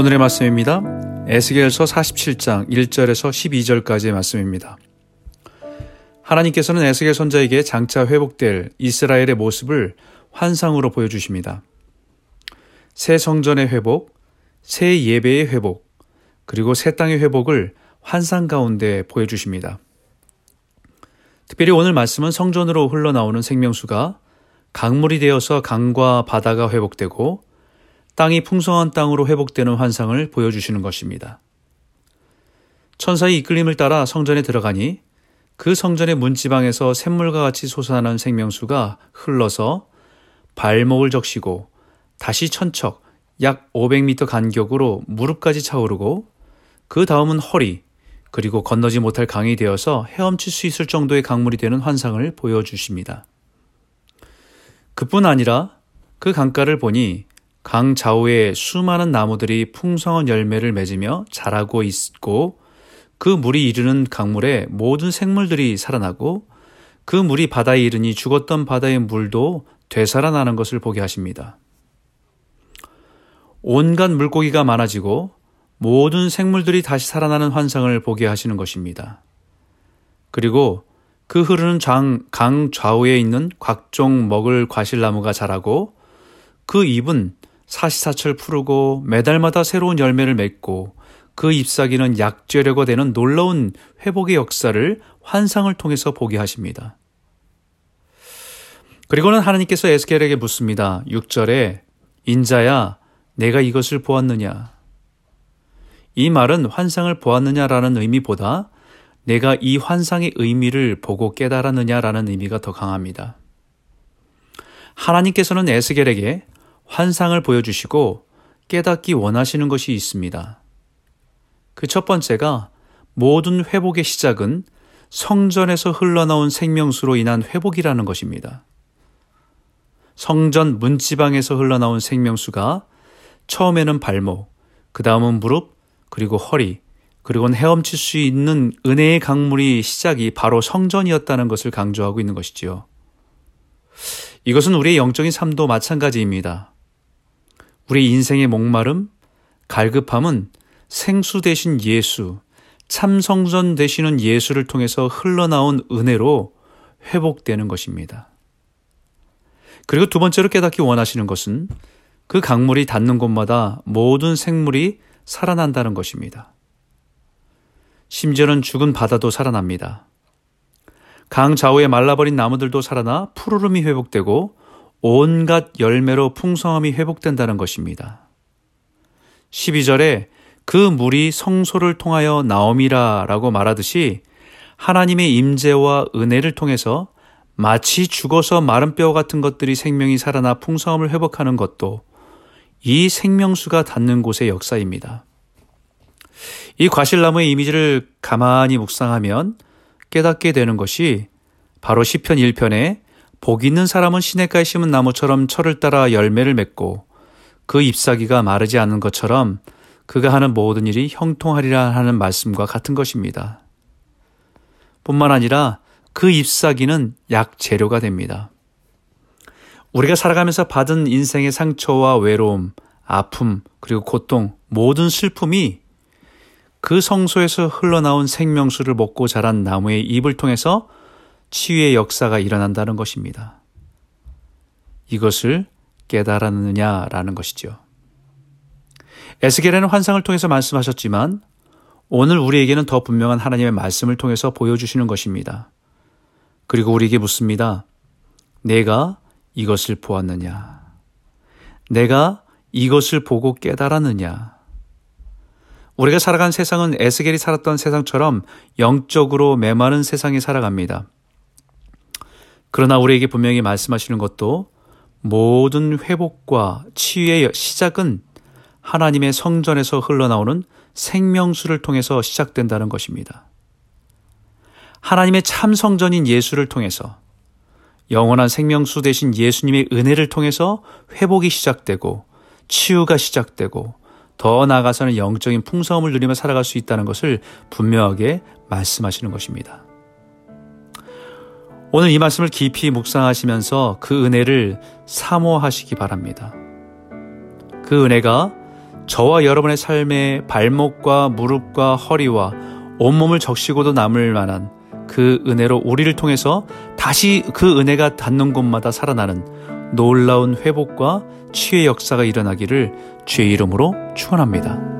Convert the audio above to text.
오늘의 말씀입니다. 에스겔서 47장 1절에서 12절까지의 말씀입니다. 하나님께서는 에스겔 선자에게 장차 회복될 이스라엘의 모습을 환상으로 보여주십니다. 새 성전의 회복, 새 예배의 회복, 그리고 새 땅의 회복을 환상 가운데 보여주십니다. 특별히 오늘 말씀은 성전으로 흘러나오는 생명수가 강물이 되어서 강과 바다가 회복되고 땅이 풍성한 땅으로 회복되는 환상을 보여주시는 것입니다. 천사의 이끌림을 따라 성전에 들어가니 그 성전의 문지방에서 샘물과 같이 솟아나는 생명수가 흘러서 발목을 적시고 다시 천척 약 500m 간격으로 무릎까지 차오르고 그 다음은 허리 그리고 건너지 못할 강이 되어서 헤엄칠 수 있을 정도의 강물이 되는 환상을 보여주십니다. 그뿐 아니라 그 강가를 보니 강 좌우에 수많은 나무들이 풍성한 열매를 맺으며 자라고 있고 그 물이 이르는 강물에 모든 생물들이 살아나고 그 물이 바다에 이르니 죽었던 바다의 물도 되살아나는 것을 보게 하십니다. 온갖 물고기가 많아지고 모든 생물들이 다시 살아나는 환상을 보게 하시는 것입니다. 그리고 그 흐르는 장, 강 좌우에 있는 각종 먹을 과실나무가 자라고 그 잎은 사시사철 푸르고 매달마다 새로운 열매를 맺고 그 잎사귀는 약재료가 되는 놀라운 회복의 역사를 환상을 통해서 보게 하십니다. 그리고는 하나님께서 에스겔에게 묻습니다. 6절에 인자야 내가 이것을 보았느냐? 이 말은 환상을 보았느냐라는 의미보다 내가 이 환상의 의미를 보고 깨달았느냐라는 의미가 더 강합니다. 하나님께서는 에스겔에게 환상을 보여주시고 깨닫기 원하시는 것이 있습니다. 그 첫 번째가 모든 회복의 시작은 성전에서 흘러나온 생명수로 인한 회복이라는 것입니다. 성전 문지방에서 흘러나온 생명수가 처음에는 발목, 그 다음은 무릎, 그리고 허리, 그리고는 헤엄칠 수 있는 은혜의 강물이 시작이 바로 성전이었다는 것을 강조하고 있는 것이지요. 이것은 우리의 영적인 삶도 마찬가지입니다. 우리 인생의 목마름, 갈급함은 생수 대신 예수, 참성전 되시는 예수를 통해서 흘러나온 은혜로 회복되는 것입니다. 그리고 두 번째로 깨닫기 원하시는 것은 그 강물이 닿는 곳마다 모든 생물이 살아난다는 것입니다. 심지어는 죽은 바다도 살아납니다. 강 좌우에 말라버린 나무들도 살아나 푸르름이 회복되고 온갖 열매로 풍성함이 회복된다는 것입니다. 12절에 그 물이 성소를 통하여 나옴이라 라고 말하듯이 하나님의 임재와 은혜를 통해서 마치 죽어서 마른 뼈 같은 것들이 생명이 살아나 풍성함을 회복하는 것도 이 생명수가 닿는 곳의 역사입니다. 이 과실나무의 이미지를 가만히 묵상하면 깨닫게 되는 것이 바로 시편 1편에 복 있는 사람은 시냇가에 심은 나무처럼 철을 따라 열매를 맺고 그 잎사귀가 마르지 않는 것처럼 그가 하는 모든 일이 형통하리라 하는 말씀과 같은 것입니다. 뿐만 아니라 그 잎사귀는 약 재료가 됩니다. 우리가 살아가면서 받은 인생의 상처와 외로움, 아픔, 그리고 고통, 모든 슬픔이 그 성소에서 흘러나온 생명수를 먹고 자란 나무의 잎을 통해서 치유의 역사가 일어난다는 것입니다. 이것을 깨달았느냐라는 것이죠. 에스겔에는 환상을 통해서 말씀하셨지만 오늘 우리에게는 더 분명한 하나님의 말씀을 통해서 보여주시는 것입니다. 그리고 우리에게 묻습니다. 내가 이것을 보았느냐? 내가 이것을 보고 깨달았느냐? 우리가 살아간 세상은 에스겔이 살았던 세상처럼 영적으로 메마른 세상에 살아갑니다. 그러나 우리에게 분명히 말씀하시는 것도 모든 회복과 치유의 시작은 하나님의 성전에서 흘러나오는 생명수를 통해서 시작된다는 것입니다. 하나님의 참 성전인 예수를 통해서 영원한 생명수 대신 예수님의 은혜를 통해서 회복이 시작되고 치유가 시작되고 더 나아가서는 영적인 풍성함을 누리며 살아갈 수 있다는 것을 분명하게 말씀하시는 것입니다. 오늘 이 말씀을 깊이 묵상하시면서 그 은혜를 사모하시기 바랍니다. 그 은혜가 저와 여러분의 삶에 발목과 무릎과 허리와 온몸을 적시고도 남을 만한 그 은혜로 우리를 통해서 다시 그 은혜가 닿는 곳마다 살아나는 놀라운 회복과 치유의 역사가 일어나기를 주의 이름으로 축원합니다.